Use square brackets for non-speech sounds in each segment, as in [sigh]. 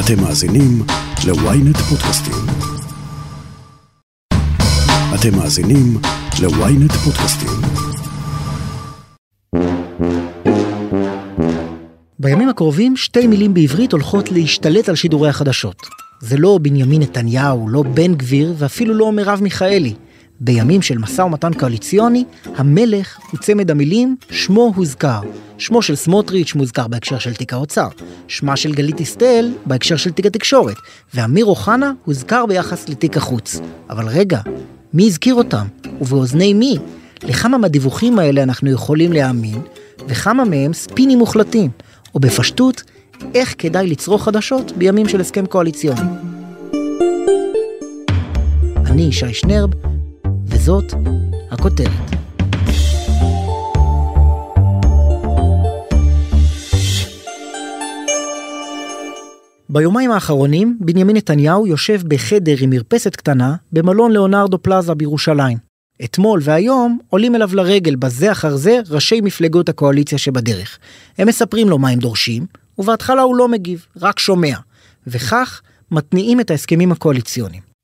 אתם מאזינים ל-ynet פודקאסטים. אתם מאזינים ל-ynet פודקאסטים. בימים הקרובים שתי מילים בעברית הולכות להשתלט על שידורי החדשות. זה לא בנימין נתניהו, לא בן גביר ואפילו לא מרב מיכאלי. בימים של משא ומתן קואליציוני, המלך הוא צמד המילים שמו הוזכר. שמו של סמוטריץ' מוזכר בהקשר של תיק האוצר, שמה של גלית דיסטל בהקשר של תיק התקשורת, ואמיר אוחנה הוזכר ביחס לתיק החוץ. אבל רגע, מי הזכיר אותם? ובאוזני מי? לכמה מהדיווחים האלה אנחנו יכולים להאמין, וכמה מהם ספינים מוחלטים, או בפשטות, איך כדאי לצרוך חדשות בימים של הסכם קואליציוני. אני ישי שנרב, וזאת הכותרת. ביומיים האחרונים בנימין נתניהו יושב בחדר עם מרפסת קטנה במלון ליאונרדו פלאזה בירושלים. אתמול והיום עולים אליו לרגל בזה אחר זה ראשי מפלגות הקואליציה שבדרך. הם מספרים לו מה הם דורשים, ובהתחלה הוא לא מגיב, רק שומע. וכך מתניעים את ההסכמים הקואליציוניים.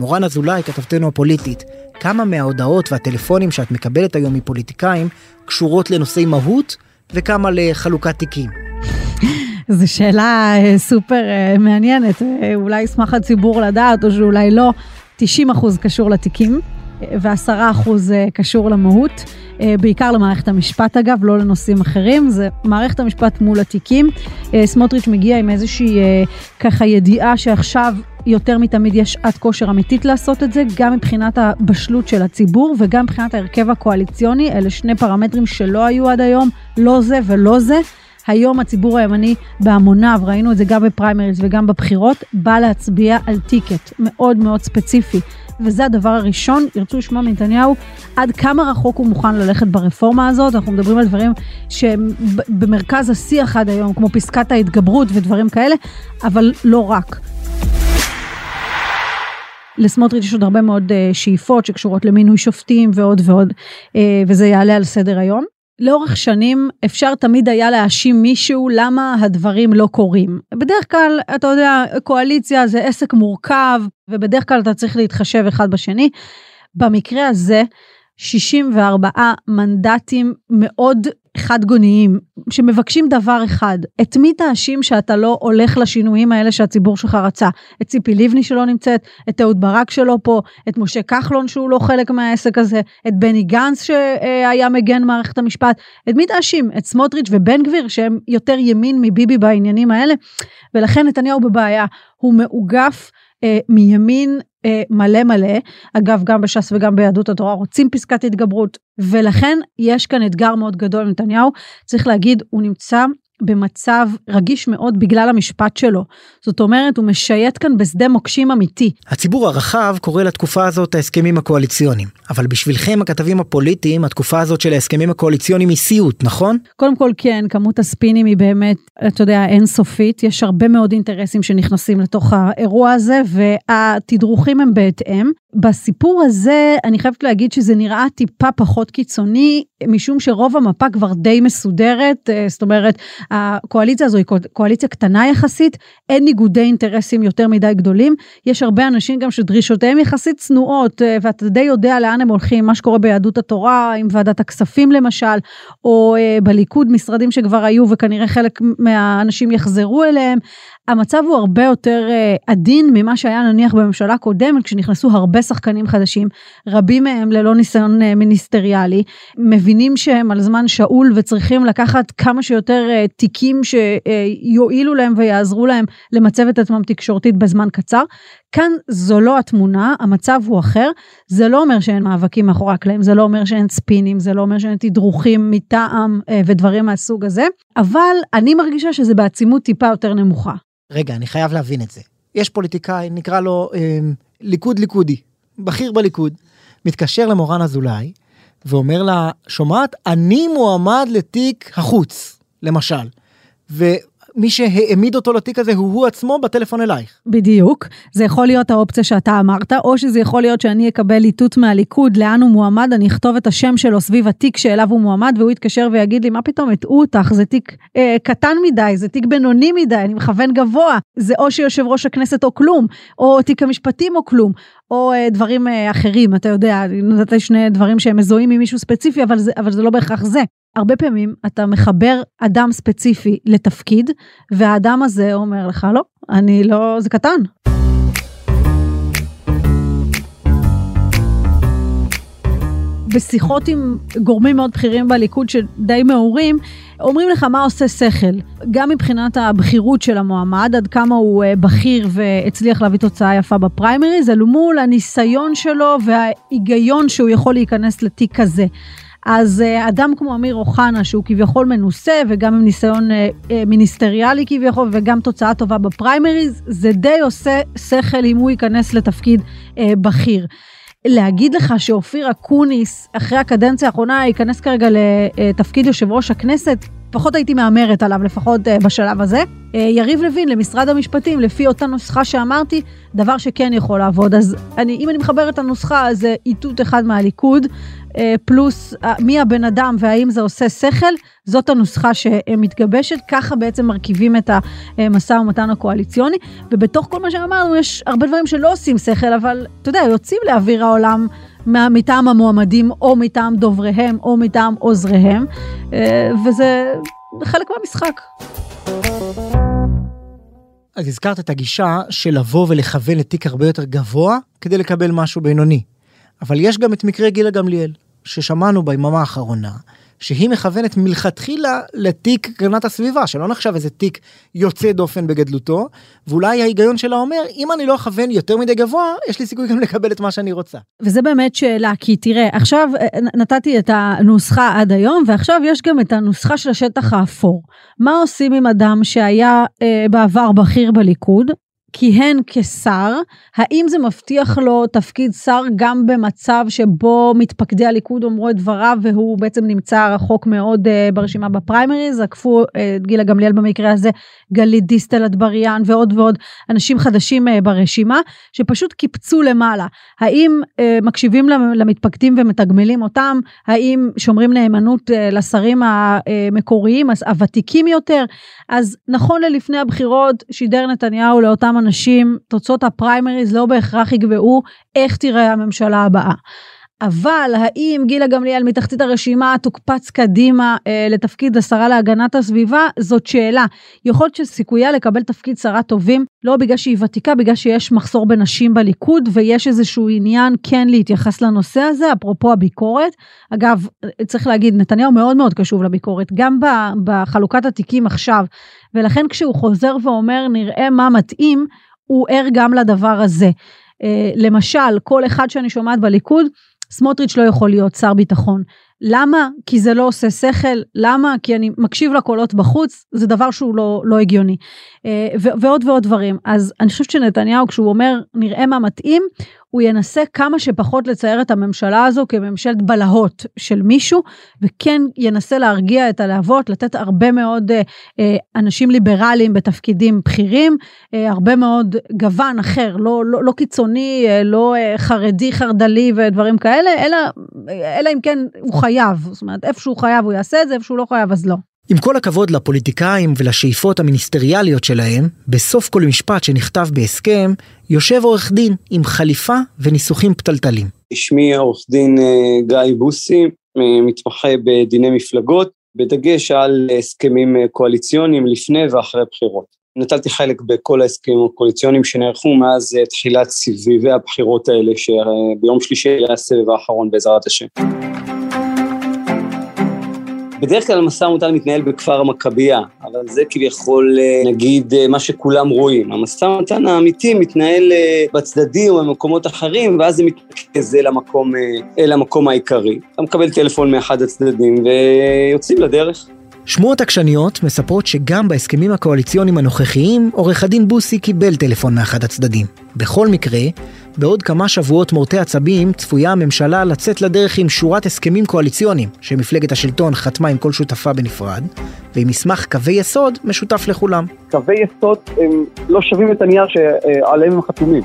מורן אזולאי, כתבתנו הפוליטית, כמה מההודעות והטלפונים שאת מקבלת היום מפוליטיקאים קשורות לנושאי מהות וכמה לחלוקת תיקים? זו שאלה אה, סופר אה, מעניינת, אה, אולי ישמח הציבור לדעת או שאולי לא. 90 אחוז קשור לתיקים ו-10 אחוז קשור למהות, בעיקר למערכת המשפט אגב, לא לנושאים אחרים, זה מערכת המשפט מול התיקים. סמוטריץ' מגיע עם איזושהי ככה ידיעה שעכשיו יותר מתמיד יש שעת כושר אמיתית לעשות את זה, גם מבחינת הבשלות של הציבור וגם מבחינת ההרכב הקואליציוני, אלה שני פרמטרים שלא היו עד היום, לא זה ולא זה. היום הציבור הימני בהמוניו, ראינו את זה גם בפריימריז וגם בבחירות, בא להצביע על טיקט מאוד מאוד ספציפי. וזה הדבר הראשון, ירצו לשמוע מנתניהו עד כמה רחוק הוא מוכן ללכת ברפורמה הזאת. אנחנו מדברים על דברים שהם במרכז השיח עד היום, כמו פסקת ההתגברות ודברים כאלה, אבל לא רק. לסמוטריץ' יש עוד הרבה מאוד uh, שאיפות שקשורות למינוי שופטים ועוד ועוד, uh, וזה יעלה על סדר היום. לאורך שנים אפשר תמיד היה להאשים מישהו למה הדברים לא קורים. בדרך כלל, אתה יודע, קואליציה זה עסק מורכב, ובדרך כלל אתה צריך להתחשב אחד בשני. במקרה הזה, 64 מנדטים מאוד חד גוניים שמבקשים דבר אחד, את מי תאשים שאתה לא הולך לשינויים האלה שהציבור שלך רצה? את ציפי לבני שלא נמצאת, את אהוד ברק שלא פה, את משה כחלון שהוא לא חלק מהעסק הזה, את בני גנץ שהיה מגן מערכת המשפט, את מי תאשים? את סמוטריץ' ובן גביר שהם יותר ימין מביבי בעניינים האלה? ולכן נתניהו בבעיה, הוא מאוגף אה, מימין אה, מלא מלא, אגב גם בש"ס וגם ביהדות התורה רוצים פסקת התגברות, ולכן יש כאן אתגר מאוד גדול לנתניהו, צריך להגיד, הוא נמצא במצב רגיש מאוד בגלל המשפט שלו. זאת אומרת, הוא משייט כאן בשדה מוקשים אמיתי. הציבור הרחב קורא לתקופה הזאת ההסכמים הקואליציוניים, אבל בשבילכם הכתבים הפוליטיים, התקופה הזאת של ההסכמים הקואליציוניים היא סיוט, נכון? קודם כל כן, כמות הספינים היא באמת, אתה יודע, אינסופית. יש הרבה מאוד אינטרסים שנכנסים לתוך האירוע הזה, והתדרוכים הם בהתאם. בסיפור הזה אני חייבת להגיד שזה נראה טיפה פחות קיצוני, משום שרוב המפה כבר די מסודרת, אה, זאת אומרת, הקואליציה הזו היא קואליציה קטנה יחסית, אין ניגודי אינטרסים יותר מדי גדולים, יש הרבה אנשים גם שדרישותיהם יחסית צנועות, אה, ואתה די יודע לאן הם הולכים, מה שקורה ביהדות התורה, עם ועדת הכספים למשל, או אה, בליכוד משרדים שכבר היו וכנראה חלק מהאנשים יחזרו אליהם, המצב הוא הרבה יותר uh, עדין ממה שהיה נניח בממשלה קודמת, כשנכנסו הרבה שחקנים חדשים, רבים מהם ללא ניסיון uh, מיניסטריאלי, מבינים שהם על זמן שאול וצריכים לקחת כמה שיותר uh, תיקים שיועילו uh, להם ויעזרו להם למצב את עצמם תקשורתית בזמן קצר. כאן זו לא התמונה, המצב הוא אחר, זה לא אומר שאין מאבקים מאחורי הקלעים, זה לא אומר שאין ספינים, זה לא אומר שאין תדרוכים מטעם ודברים מהסוג הזה, אבל אני מרגישה שזה בעצימות טיפה יותר נמוכה. רגע, אני חייב להבין את זה. יש פוליטיקאי, נקרא לו אה, ליכוד ליכודי, בכיר בליכוד, מתקשר למורן אזולאי, ואומר לה, שומעת, אני מועמד לתיק החוץ, למשל. ו... מי שהעמיד אותו לתיק הזה הוא הוא עצמו בטלפון אלייך. בדיוק. זה יכול להיות האופציה שאתה אמרת, או שזה יכול להיות שאני אקבל איתות מהליכוד לאן הוא מועמד, אני אכתוב את השם שלו סביב התיק שאליו הוא מועמד, והוא יתקשר ויגיד לי, מה פתאום הטעו אותך, זה תיק אה, קטן מדי, זה תיק בינוני מדי, אני מכוון גבוה, זה או שיושב ראש הכנסת או כלום, או תיק המשפטים או כלום, או אה, דברים אה, אחרים, אתה יודע, נתתי שני דברים שהם מזוהים עם מישהו ספציפי, אבל זה, אבל זה לא בהכרח זה. הרבה פעמים אתה מחבר אדם ספציפי לתפקיד, והאדם הזה אומר לך, לא, אני לא, זה קטן. בשיחות עם גורמים מאוד בכירים בליכוד שדי מעורים, אומרים לך מה עושה שכל, גם מבחינת הבכירות של המועמד, עד כמה הוא אה, בכיר והצליח להביא תוצאה יפה בפריימריז, אל מול הניסיון שלו וההיגיון שהוא יכול להיכנס לתיק כזה. אז אה, אדם כמו אמיר אוחנה, שהוא כביכול מנוסה וגם עם ניסיון אה, מיניסטריאלי כביכול וגם תוצאה טובה בפריימריז, זה די עושה שכל אם הוא ייכנס לתפקיד בכיר. להגיד לך שאופיר אקוניס, אחרי הקדנציה האחרונה, ייכנס כרגע לתפקיד יושב ראש הכנסת, פחות הייתי מהמרת עליו, לפחות אה, בשלב הזה. אה, יריב לוין למשרד המשפטים, לפי אותה נוסחה שאמרתי, דבר שכן יכול לעבוד. אז אני, אם אני מחברת את הנוסחה, אז איתות אחד מהליכוד, פלוס מי הבן אדם והאם זה עושה שכל, זאת הנוסחה שמתגבשת, ככה בעצם מרכיבים את המשא ומתן הקואליציוני, ובתוך כל מה שאמרנו יש הרבה דברים שלא עושים שכל, אבל אתה יודע, יוצאים לאוויר העולם. מטעם המועמדים או מטעם דובריהם או מטעם עוזריהם, וזה חלק מהמשחק. אז הזכרת את הגישה של לבוא ולכוון לתיק הרבה יותר גבוה כדי לקבל משהו בינוני. אבל יש גם את מקרה גילה גמליאל, ששמענו ביממה האחרונה, שהיא מכוונת מלכתחילה לתיק הגנת הסביבה, שלא נחשב איזה תיק יוצא דופן בגדלותו, ואולי ההיגיון שלה אומר, אם אני לא אכוון יותר מדי גבוה, יש לי סיכוי גם [laughs] לקבל את מה שאני רוצה. וזה באמת שאלה, כי תראה, עכשיו אה, נתתי את הנוסחה עד היום, ועכשיו יש גם את הנוסחה של השטח האפור. מה עושים עם אדם שהיה אה, בעבר בכיר בליכוד, כיהן כשר, האם זה מבטיח לו תפקיד שר גם במצב שבו מתפקדי הליכוד אומרו את דבריו והוא בעצם נמצא רחוק מאוד uh, ברשימה בפריימריז, עקפו את uh, גילה גמליאל במקרה הזה, גלית דיסטל אטבריאן ועוד ועוד אנשים חדשים uh, ברשימה, שפשוט קיפצו למעלה. האם uh, מקשיבים למתפקדים ומתגמלים אותם? האם שומרים נאמנות uh, לשרים המקוריים, הוותיקים יותר? אז נכון ללפני הבחירות שידר נתניהו לאותם אנשים, תוצאות הפריימריז לא בהכרח יקבעו איך תראה הממשלה הבאה. אבל האם גילה גמליאל מתחתית הרשימה תוקפץ קדימה אה, לתפקיד השרה להגנת הסביבה, זאת שאלה. יכול להיות שסיכויה לקבל תפקיד שרה טובים, לא בגלל שהיא ותיקה, בגלל שיש מחסור בנשים בליכוד ויש איזשהו עניין כן להתייחס לנושא הזה, אפרופו הביקורת. אגב, צריך להגיד, נתניהו מאוד מאוד קשוב לביקורת, גם בחלוקת התיקים עכשיו, ולכן כשהוא חוזר ואומר נראה מה מתאים, הוא ער גם לדבר הזה. אה, למשל, כל אחד שאני שומעת בליכוד, סמוטריץ' לא יכול להיות שר ביטחון. למה? כי זה לא עושה שכל. למה? כי אני מקשיב לקולות בחוץ, זה דבר שהוא לא, לא הגיוני. אה, ועוד ועוד דברים. אז אני חושבת שנתניהו, כשהוא אומר, נראה מה מתאים, הוא ינסה כמה שפחות לצייר את הממשלה הזו כממשלת בלהות של מישהו, וכן ינסה להרגיע את הלהבות, לתת הרבה מאוד אה, אה, אנשים ליברליים בתפקידים בכירים, אה, הרבה מאוד גוון אחר, לא, לא, לא קיצוני, אה, לא אה, חרדי, חרד"לי ודברים כאלה, אלא, אלא אם כן הוא חייב, זאת אומרת, איפה שהוא חייב הוא יעשה את זה, איפה שהוא לא חייב אז לא. עם כל הכבוד לפוליטיקאים ולשאיפות המיניסטריאליות שלהם, בסוף כל משפט שנכתב בהסכם, יושב עורך דין עם חליפה וניסוחים פתלתלים. שמי עורך דין אה, גיא בוסי, אה, מתמחה בדיני מפלגות, בדגש על הסכמים אה, קואליציוניים לפני ואחרי בחירות. נטלתי חלק בכל ההסכמים הקואליציוניים שנערכו מאז תחילת סביבי הבחירות האלה, שביום שלישי היה הסבב האחרון בעזרת השם. בדרך כלל המשא ומתן מתנהל בכפר המכבייה, אבל זה כביכול, אה, נגיד, אה, מה שכולם רואים. המשא ומתן האמיתי מתנהל אה, בצדדים או במקומות אחרים, ואז זה מתנקז אל אל המקום העיקרי. אתה מקבל טלפון מאחד הצדדים ויוצאים לדרך. שמועות עקשניות מספרות שגם בהסכמים הקואליציוניים הנוכחיים, עורך הדין בוסי קיבל טלפון מאחד הצדדים. בכל מקרה, בעוד כמה שבועות מורטי עצבים צפויה הממשלה לצאת לדרך עם שורת הסכמים קואליציוניים שמפלגת השלטון חתמה עם כל שותפה בנפרד, ועם מסמך קווי יסוד משותף לכולם. קווי יסוד הם לא שווים את הנייר שעליהם הם חתומים.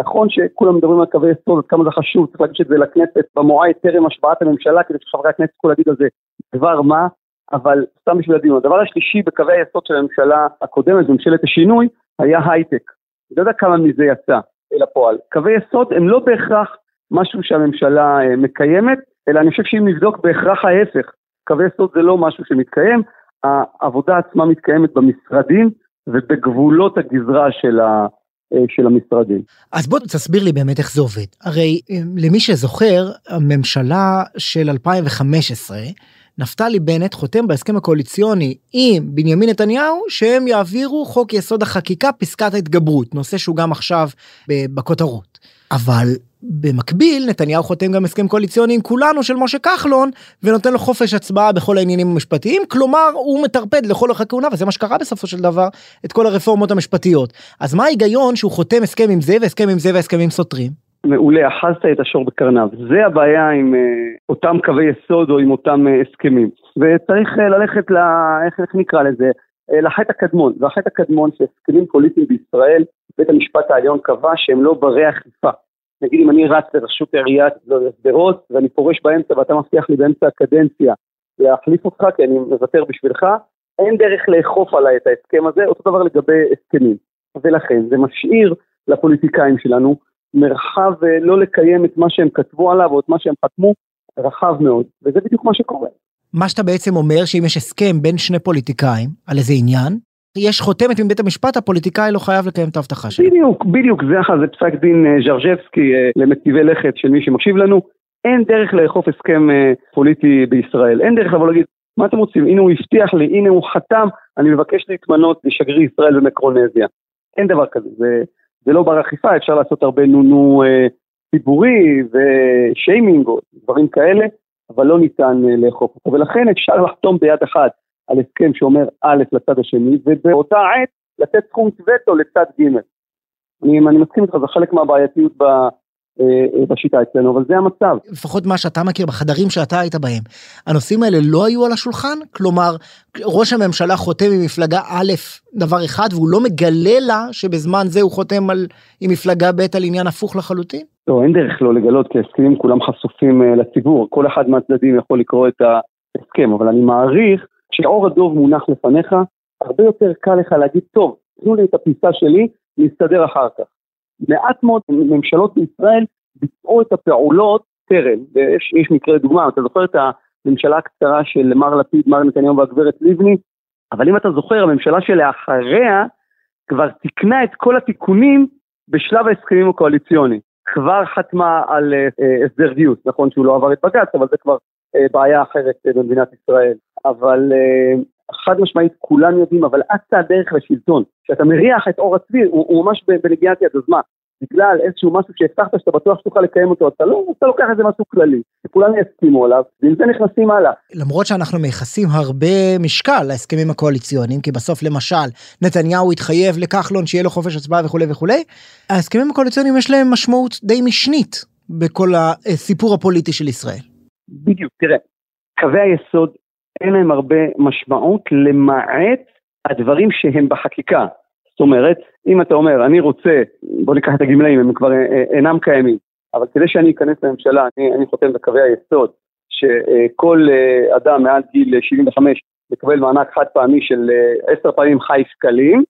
נכון שכולם מדברים על קווי יסוד, כמה זה חשוב, צריך להגיש את זה לכנסת במועד טרם השבעת הממשלה, כדי שחברי הכנסת יוכלו להגיד על זה דבר מה, אבל סתם בשביל הדיון. הדבר השלישי בקווי היסוד של הממשלה הקודמת, ממשלת השינוי, היה הייטק. לא יודע כמה מזה יצא אל הפועל. קווי יסוד הם לא בהכרח משהו שהממשלה אה, מקיימת, אלא אני חושב שאם נבדוק בהכרח ההפך. קווי יסוד זה לא משהו שמתקיים, העבודה עצמה מתקיימת במשרדים ובגבולות הגזרה של ה... אה, של המשרדים. אז בוא תסביר לי באמת איך זה עובד. הרי אה, למי שזוכר, הממשלה של 2015, נפתלי בנט חותם בהסכם הקואליציוני עם בנימין נתניהו שהם יעבירו חוק יסוד החקיקה פסקת ההתגברות, נושא שהוא גם עכשיו בכותרות. אבל במקביל נתניהו חותם גם הסכם קואליציוני עם כולנו של משה כחלון ונותן לו חופש הצבעה בכל העניינים המשפטיים כלומר הוא מטרפד לכל אורך הכהונה וזה מה שקרה בסופו של דבר את כל הרפורמות המשפטתיות אז מה ההיגיון שהוא חותם הסכם עם זה והסכם עם זה והסכמים סותרים. מעולה, אחזת את השור בקרניו. זה הבעיה עם uh, אותם קווי יסוד או עם אותם uh, הסכמים. וצריך uh, ללכת ל... איך, איך נקרא לזה? לחטא הקדמון. והחטא הקדמון שהסכמים פוליטיים בישראל, בית המשפט העליון קבע שהם לא ברי אכיפה. נגיד אם אני רץ לרשות עיריית שדרות ואני פורש באמצע ואתה מבטיח לי באמצע הקדנציה להחליף אותך כי אני מוותר בשבילך, אין דרך לאכוף עליי את ההסכם הזה, אותו דבר לגבי הסכמים. ולכן זה משאיר לפוליטיקאים שלנו מרחב אה, לא לקיים את מה שהם כתבו עליו או את מה שהם חתמו, רחב מאוד, וזה בדיוק מה שקורה. מה שאתה בעצם אומר שאם יש הסכם בין שני פוליטיקאים על איזה עניין, יש חותמת מבית המשפט, הפוליטיקאי לא חייב לקיים את ההבטחה שלו. בדיוק, בדיוק, זה, זה פסק דין אה, ז'רז'בסקי אה, למטיבי לכת של מי שמקשיב לנו. אין דרך לאכוף הסכם פוליטי בישראל, אין דרך לבוא להגיד, מה אתם רוצים, הנה הוא הבטיח לי, הנה הוא חתם, אני מבקש להתמנות לשגריר ישראל במקרונזיה. אין דבר כזה, זה, זה לא בר אכיפה, אפשר לעשות הרבה נונו אה, ציבורי ושיימינג או דברים כאלה, אבל לא ניתן אה, לאכוף אותו. ולכן אפשר לחתום ביד אחת על הסכם שאומר א' לצד השני, ובאותה עת לתת סכום וטו לצד ג'. אני, אני מסכים איתך, זה חלק מהבעייתיות ב... אה, אה, בשיטה אצלנו, אבל זה המצב. לפחות מה שאתה מכיר בחדרים שאתה היית בהם, הנושאים האלה לא היו על השולחן? כלומר, ראש הממשלה חותם עם מפלגה א' דבר אחד והוא לא מגלה לה שבזמן זה הוא חותם על, עם מפלגה ב' על עניין הפוך לחלוטין? לא, אין דרך לא לגלות, כי הסכמים כולם חשופים uh, לציבור, כל אחד מהצדדים יכול לקרוא את ההסכם, אבל אני מעריך שאור הדוב מונח לפניך, הרבה יותר קל לך להגיד, טוב, תנו לי את הפיסה שלי, נסתדר אחר כך. מעט מאוד ממשלות בישראל ביצעו את הפעולות טרם, ויש יש מקרה דוגמה, אתה זוכר את הממשלה הקצרה של מר לפיד, מר נתניהו והגברת לבני, אבל אם אתה זוכר, הממשלה שלאחריה כבר תיקנה את כל התיקונים בשלב ההסכמים הקואליציוניים. כבר חתמה על uh, הסדר גיוס, נכון שהוא לא עבר את בג"ץ, אבל זה כבר uh, בעיה אחרת uh, במדינת ישראל. אבל חד משמעית כולם יודעים, אבל אצה הדרך לשלטון. כשאתה מריח את אור הצבי, הוא, הוא ממש בנגיעת יד, אז מה? בגלל איזשהו משהו שהבטחת שאתה בטוח שתוכל לקיים אותו, אתה לא, אתה לוקח איזה משהו כללי, שכולם יסכימו עליו, ועם זה נכנסים הלאה. למרות שאנחנו מייחסים הרבה משקל להסכמים הקואליציוניים, כי בסוף למשל, נתניהו התחייב לכחלון שיהיה לו חופש הצבעה וכולי וכולי, ההסכמים הקואליציוניים יש להם משמעות די משנית בכל הסיפור הפוליטי של ישראל. בדיוק, תראה, קווי היסוד אין להם הרבה משמעות למעט הדברים שהם בחקיקה. זאת אומרת, אם אתה אומר, אני רוצה, בוא ניקח את הגמלאים, הם כבר אה, אה, אינם קיימים, אבל כדי שאני אכנס לממשלה, אני, אני חותם בקווי היסוד, שכל אה, אדם מעל גיל 75 מקבל מענק חד פעמי של עשר פעמים חי שקלים,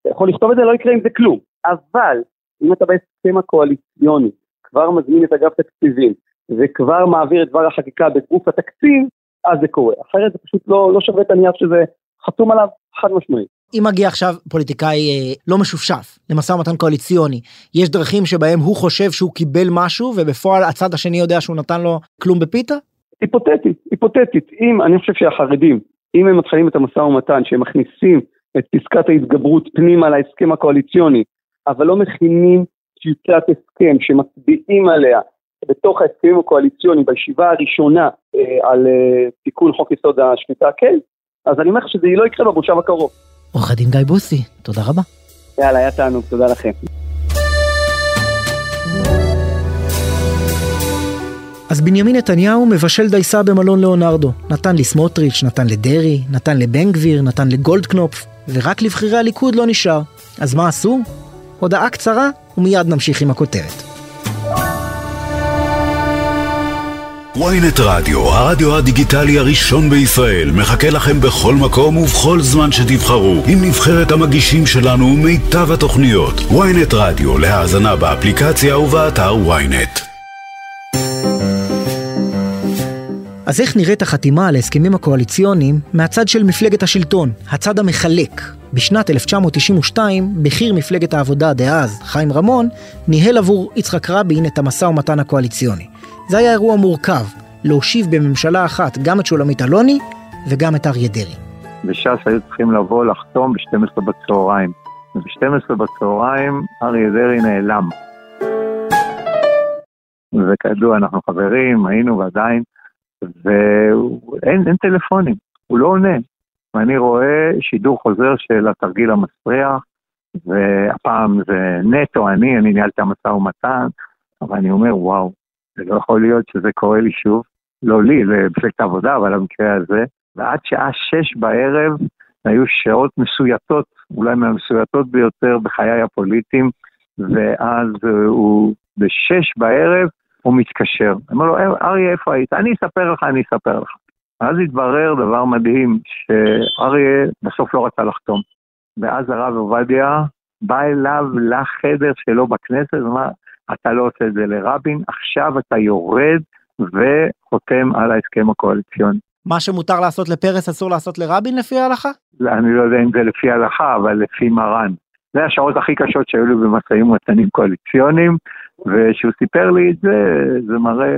אתה יכול לכתוב את זה, לא יקרה עם זה כלום. אבל אם אתה בהסכם הקואליציוני כבר מזמין את אגף תקציבים וכבר מעביר את דבר החקיקה בגוף התקציב, אז זה קורה. אחרת זה פשוט לא, לא שווה את הנייר שזה חתום עליו חד משמעית. אם מגיע עכשיו פוליטיקאי אה, לא משופשף למשא ומתן קואליציוני, יש דרכים שבהם הוא חושב שהוא קיבל משהו ובפועל הצד השני יודע שהוא נתן לו כלום בפיתה? היפותטית, היפותטית. אם, אני חושב שהחרדים, אם הם מתחילים את המשא ומתן, שהם מכניסים את פסקת ההתגברות פנימה להסכם הקואליציוני, אבל לא מכינים טיוטת הסכם שמצביעים עליה בתוך ההסכמים הקואליציוניים, בישיבה הראשונה אה, על אה, תיקון חוק יסוד השפיטה, כן, אז אני אומר לך שזה לא יקרה במושב הקרוב. עורך הדין גיא בוסי, תודה רבה. יאללה, היה תענוג, תודה לכם. אז בנימין נתניהו מבשל דייסה במלון לאונרדו. נתן לסמוטריץ', נתן לדרעי, נתן לבן גביר, נתן לגולדקנופ, ורק לבחירי הליכוד לא נשאר. אז מה עשו? הודעה קצרה, ומיד נמשיך עם הכותרת. Ynet רדיו, הרדיו הדיגיטלי הראשון בישראל, מחכה לכם בכל מקום ובכל זמן שתבחרו, עם נבחרת המגישים שלנו ומיטב התוכניות. ynet רדיו, להאזנה באפליקציה ובאתר ynet. אז איך נראית החתימה על ההסכמים הקואליציוניים מהצד של מפלגת השלטון, הצד המחלק? בשנת 1992, בכיר מפלגת העבודה דאז, חיים רמון, ניהל עבור יצחק רבין את המשא ומתן הקואליציוני. זה היה אירוע מורכב, להושיב בממשלה אחת גם את שולמית אלוני וגם את אריה דרעי. בש"ס היו צריכים לבוא לחתום ב-12 בצהריים. וב-12 בצהריים אריה דרעי נעלם. וכידוע, אנחנו חברים, היינו ועדיין, ואין טלפונים, הוא לא עונה. ואני רואה שידור חוזר של התרגיל המסריח, והפעם זה נטו אני, אני ניהלתי המשא ומתן, אבל אני אומר, וואו, זה לא יכול להיות שזה קורה לי שוב. לא לי, למפלגת העבודה, אבל במקרה הזה. ועד שעה שש בערב היו שעות מסויטות, אולי מהמסויטות ביותר בחיי הפוליטיים, ואז הוא בשש בערב הוא מתקשר. אמר לו, אריה, איפה היית? אני אספר לך, אני אספר לך. ואז התברר דבר מדהים, שאריה בסוף לא רצה לחתום. ואז הרב עובדיה בא אליו לחדר שלו בכנסת, ואמר, אתה לא עושה את זה לרבין, עכשיו אתה יורד וחותם על ההסכם הקואליציוני. מה שמותר לעשות לפרס אסור לעשות לרבין לפי ההלכה? אני לא יודע אם זה לפי ההלכה, אבל לפי מרן. זה השעות הכי קשות שהיו לי במשאים ומתנים קואליציוניים, וכשהוא סיפר לי את זה, זה מראה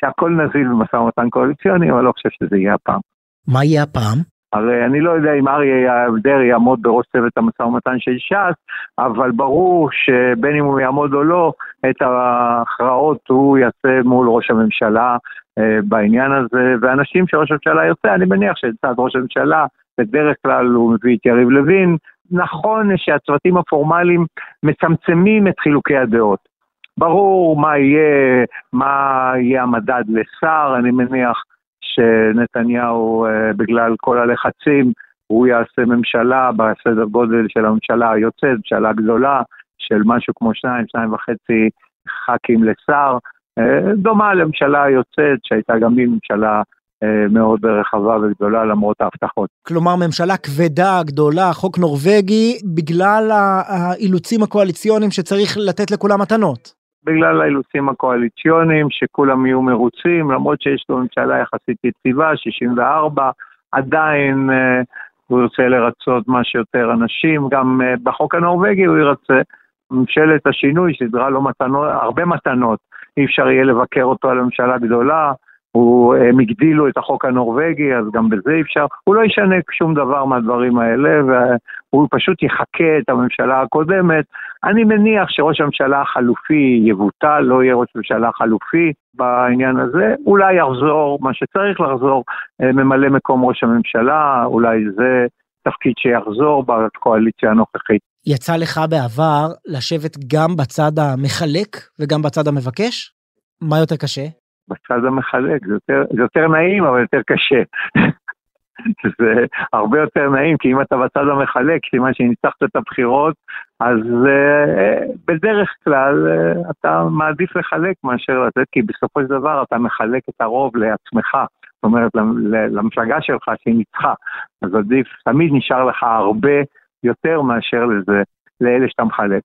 שהכל נזיל במשא ומתן קואליציוני, אבל לא חושב שזה יהיה הפעם. מה יהיה הפעם? הרי אני לא יודע אם אריה דרעי יעמוד בראש צוות המשא ומתן של ש"ס, אבל ברור שבין אם הוא יעמוד או לא, את ההכרעות הוא יעשה מול ראש הממשלה אה, בעניין הזה, ואנשים שראש הממשלה ירצה, אני מניח שלצד ראש הממשלה, בדרך כלל הוא מביא את יריב לוין. נכון שהצוותים הפורמליים מצמצמים את חילוקי הדעות. ברור מה יהיה, מה יהיה המדד לשר, אני מניח שנתניהו, אה, בגלל כל הלחצים, הוא יעשה ממשלה בסדר גודל של הממשלה היוצאת, ממשלה גדולה, של משהו כמו שניים, שניים וחצי ח"כים לשר, אה, דומה לממשלה היוצאת, שהייתה גם היא ממשלה אה, מאוד רחבה וגדולה למרות ההבטחות. כלומר ממשלה כבדה, גדולה, חוק נורבגי, בגלל האילוצים הקואליציוניים שצריך לתת לכולם מתנות. בגלל האילוצים הקואליציוניים, שכולם יהיו מרוצים, למרות שיש לו ממשלה יחסית יציבה, 64, עדיין אה, הוא ירצה לרצות מה שיותר אנשים, גם אה, בחוק הנורבגי הוא ירצה. ממשלת השינוי סדרה לו מתנות, הרבה מתנות, אי אפשר יהיה לבקר אותו על ממשלה גדולה, הוא, הם הגדילו את החוק הנורבגי, אז גם בזה אפשר, הוא לא ישנה שום דבר מהדברים האלה, והוא פשוט יחקה את הממשלה הקודמת. אני מניח שראש הממשלה החלופי יבוטל, לא יהיה ראש ממשלה חלופי בעניין הזה, אולי יחזור מה שצריך לחזור, אה, ממלא מקום ראש הממשלה, אולי זה תפקיד שיחזור בקואליציה הנוכחית. יצא לך בעבר לשבת גם בצד המחלק וגם בצד המבקש? מה יותר קשה? בצד המחלק, זה יותר, זה יותר נעים, אבל יותר קשה. [laughs] זה הרבה יותר נעים, כי אם אתה בצד המחלק, סימן שניצחת את הבחירות, אז uh, בדרך כלל uh, אתה מעדיף לחלק מאשר לתת, כי בסופו של דבר אתה מחלק את הרוב לעצמך, זאת אומרת, למפלגה שלך שהיא ניצחה, אז עדיף, תמיד נשאר לך הרבה יותר מאשר לזה, לאלה שאתה מחלק.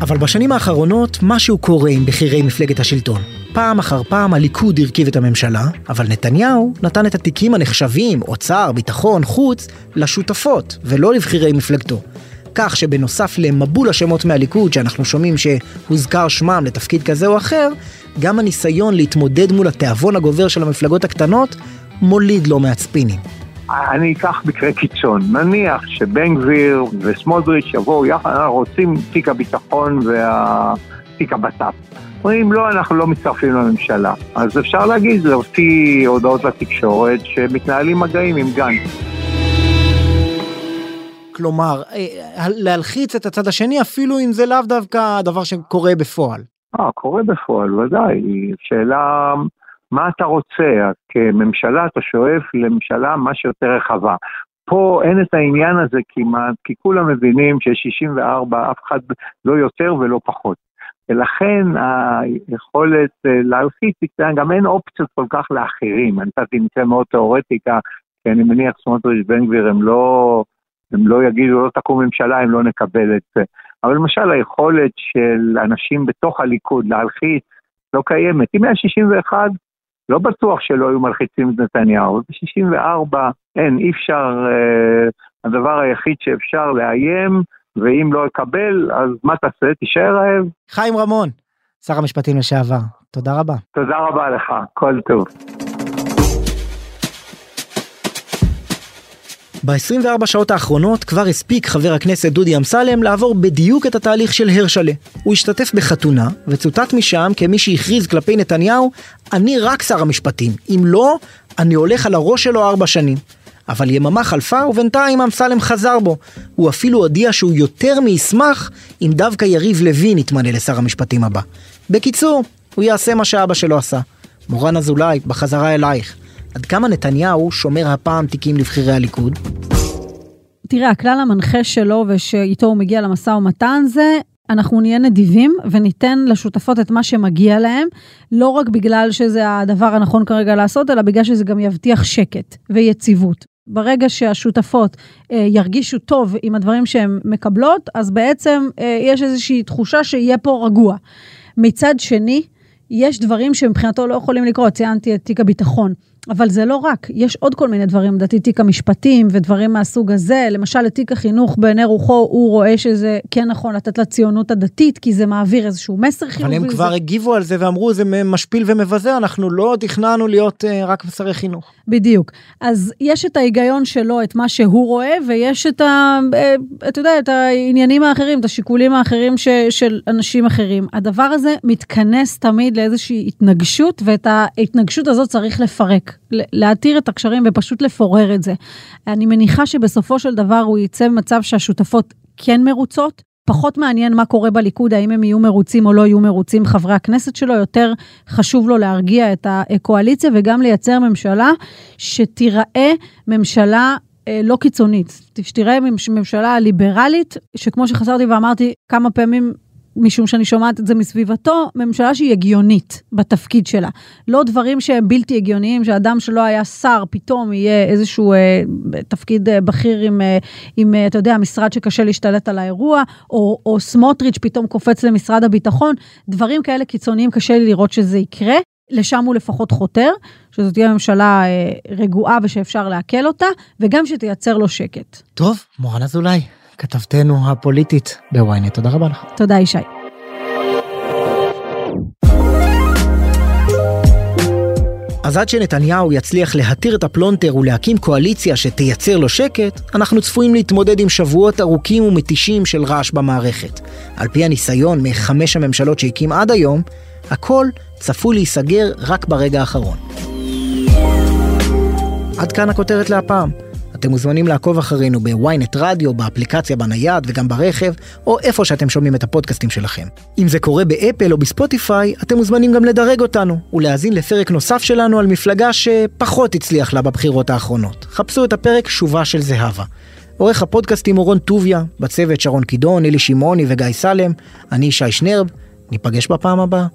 אבל בשנים האחרונות משהו קורה עם בכירי מפלגת השלטון. פעם אחר פעם הליכוד הרכיב את הממשלה, אבל נתניהו נתן את התיקים הנחשבים, אוצר, ביטחון, חוץ, לשותפות, ולא לבכירי מפלגתו. כך שבנוסף למבול השמות מהליכוד שאנחנו שומעים שהוזכר שמם לתפקיד כזה או אחר, גם הניסיון להתמודד מול התיאבון הגובר של המפלגות הקטנות מוליד לא מעט ספינים. אני אקח מקרה קיצון, נניח שבן גביר וסמוטריץ' יבואו יחד, אנחנו רוצים תיק הביטחון ותיק הבט"פ. אומרים לא, אנחנו לא מצטרפים לממשלה. אז אפשר להגיד, להוציא הודעות לתקשורת שמתנהלים מגעים עם גנץ. כלומר, אה, להלחיץ את הצד השני אפילו אם זה לאו דווקא הדבר שקורה בפועל. אה, קורה בפועל, ודאי. שאלה, מה אתה רוצה? כממשלה אתה שואף לממשלה מה שיותר רחבה. פה אין את העניין הזה כמעט, כי כולם מבינים שיש 64, אף אחד לא יותר ולא פחות. ולכן היכולת אה, להלחיץ, גם אין אופציות כל כך לאחרים. אני נתתי מקרה מאוד תיאורטיקה, כי אני מניח סמוטריץ' בן גביר הם לא, הם לא יגידו, לא תקום ממשלה אם לא נקבל את זה. אבל למשל היכולת של אנשים בתוך הליכוד להלחיץ לא קיימת. אם היה 61, לא בטוח שלא היו מלחיצים את נתניהו. ב-64 אין, אי אפשר, אה, הדבר היחיד שאפשר לאיים, ואם לא אקבל, אז מה תעשה? תישאר רעב. חיים רמון, שר המשפטים לשעבר, תודה רבה. תודה רבה לך, כל טוב. ב-24 שעות האחרונות כבר הספיק חבר הכנסת דודי אמסלם לעבור בדיוק את התהליך של הרשלה. הוא השתתף בחתונה, וצוטט משם כמי שהכריז כלפי נתניהו, אני רק שר המשפטים, אם לא, אני הולך על הראש שלו ארבע שנים. אבל יממה חלפה ובינתיים אמסלם חזר בו. הוא אפילו הודיע שהוא יותר מישמח אם דווקא יריב לוין יתמנה לשר המשפטים הבא. בקיצור, הוא יעשה מה שאבא שלו עשה. מורן אזולאי, בחזרה אלייך. עד כמה נתניהו שומר הפעם תיקים לבכירי הליכוד? תראה, הכלל המנחה שלו ושאיתו הוא מגיע למשא ומתן זה אנחנו נהיה נדיבים וניתן לשותפות את מה שמגיע להם, לא רק בגלל שזה הדבר הנכון כרגע לעשות, אלא בגלל שזה גם יבטיח שקט ויציבות. ברגע שהשותפות אה, ירגישו טוב עם הדברים שהן מקבלות, אז בעצם אה, יש איזושהי תחושה שיהיה פה רגוע. מצד שני, יש דברים שמבחינתו לא יכולים לקרות, ציינתי את תיק הביטחון. אבל זה לא רק, יש עוד כל מיני דברים, לדעתי תיק המשפטים ודברים מהסוג הזה, למשל לתיק החינוך בעיני רוחו, הוא רואה שזה כן נכון לתת לציונות הדתית, כי זה מעביר איזשהו מסר חיובי. אבל הם כבר הגיבו על זה ואמרו זה משפיל ומבזה, אנחנו לא תכננו להיות uh, רק שרי חינוך. בדיוק. אז יש את ההיגיון שלו, את מה שהוא רואה, ויש את ה... אה, אתה יודע, את העניינים האחרים, את השיקולים האחרים ש, של אנשים אחרים. הדבר הזה מתכנס תמיד לאיזושהי התנגשות, ואת ההתנגשות הזאת צריך לפרק. להתיר את הקשרים ופשוט לפורר את זה. אני מניחה שבסופו של דבר הוא יצא במצב שהשותפות כן מרוצות. פחות מעניין מה קורה בליכוד, האם הם יהיו מרוצים או לא יהיו מרוצים חברי הכנסת שלו, יותר חשוב לו להרגיע את הקואליציה וגם לייצר ממשלה שתיראה ממשלה אה, לא קיצונית, שתראה ממשלה ליברלית, שכמו שחזרתי ואמרתי כמה פעמים משום שאני שומעת את זה מסביבתו, ממשלה שהיא הגיונית בתפקיד שלה. לא דברים שהם בלתי הגיוניים, שאדם שלא היה שר פתאום יהיה איזשהו אה, תפקיד אה, בכיר עם, אה, עם, אה, אתה יודע, משרד שקשה להשתלט על האירוע, או, או סמוטריץ' פתאום קופץ למשרד הביטחון, דברים כאלה קיצוניים קשה לי לראות שזה יקרה. לשם הוא לפחות חותר, שזאת תהיה ממשלה אה, רגועה ושאפשר לעכל אותה, וגם שתייצר לו שקט. טוב, מורן אזולאי, כתבתנו הפוליטית בוויינט. תודה רבה לך. תודה ישי. אז עד שנתניהו יצליח להתיר את הפלונטר ולהקים קואליציה שתייצר לו שקט, אנחנו צפויים להתמודד עם שבועות ארוכים ומתישים של רעש במערכת. על פי הניסיון מחמש הממשלות שהקים עד היום, הכל צפוי להיסגר רק ברגע האחרון. עד כאן הכותרת להפעם. אתם מוזמנים לעקוב אחרינו בוויינט רדיו, באפליקציה בנייד וגם ברכב, או איפה שאתם שומעים את הפודקאסטים שלכם. אם זה קורה באפל או בספוטיפיי, אתם מוזמנים גם לדרג אותנו, ולהאזין לפרק נוסף שלנו על מפלגה שפחות הצליח לה בבחירות האחרונות. חפשו את הפרק שובה של זהבה. עורך הפודקאסטים אורון טוביה, בצוות שרון קידון, אלי שמעוני וגיא סלם, אני שי שנרב, ניפגש בפעם הבאה.